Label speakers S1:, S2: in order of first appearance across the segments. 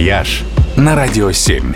S1: «Вояж» на Радио 7.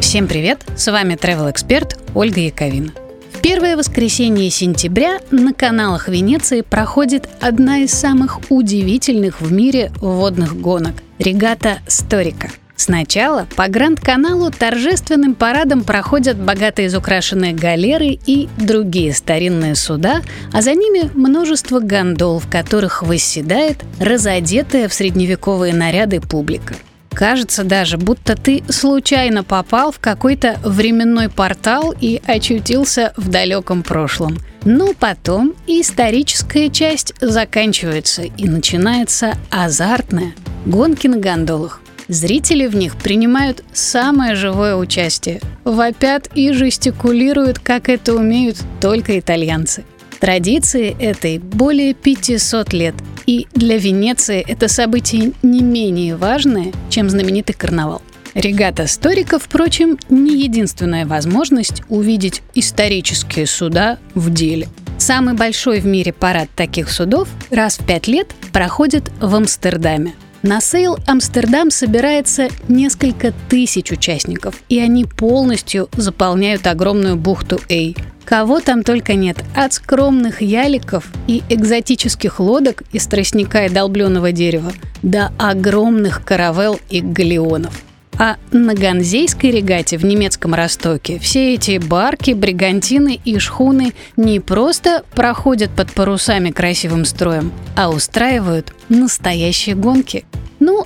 S2: Всем привет! С вами travel эксперт Ольга Яковина. В первое воскресенье сентября на каналах Венеции проходит одна из самых удивительных в мире водных гонок – регата Сторика – Сначала по Гранд-каналу торжественным парадом проходят богато изукрашенные галеры и другие старинные суда, а за ними множество гондол, в которых восседает разодетая в средневековые наряды публика. Кажется даже, будто ты случайно попал в какой-то временной портал и очутился в далеком прошлом. Но потом историческая часть заканчивается и начинается азартная – гонки на гондолах. Зрители в них принимают самое живое участие, вопят и жестикулируют, как это умеют только итальянцы. Традиции этой более 500 лет, и для Венеции это событие не менее важное, чем знаменитый карнавал. Регата Сторика, впрочем, не единственная возможность увидеть исторические суда в деле. Самый большой в мире парад таких судов раз в пять лет проходит в Амстердаме – на Sail Amsterdam собирается несколько тысяч участников, и они полностью заполняют огромную бухту Эй. Кого там только нет, от скромных яликов и экзотических лодок из тростника и долбленного дерева до огромных каравел и галеонов – а на Ганзейской регате в немецком Ростоке все эти барки, бригантины и шхуны не просто проходят под парусами красивым строем, а устраивают настоящие гонки.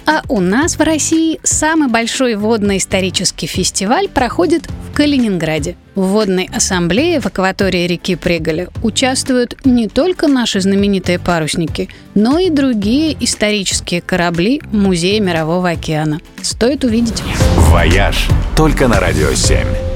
S2: А у нас в России самый большой водно-исторический фестиваль проходит в Калининграде. В водной ассамблее в акватории реки Преголя участвуют не только наши знаменитые парусники, но и другие исторические корабли Музея Мирового океана. Стоит увидеть.
S1: «Вояж» только на «Радио 7».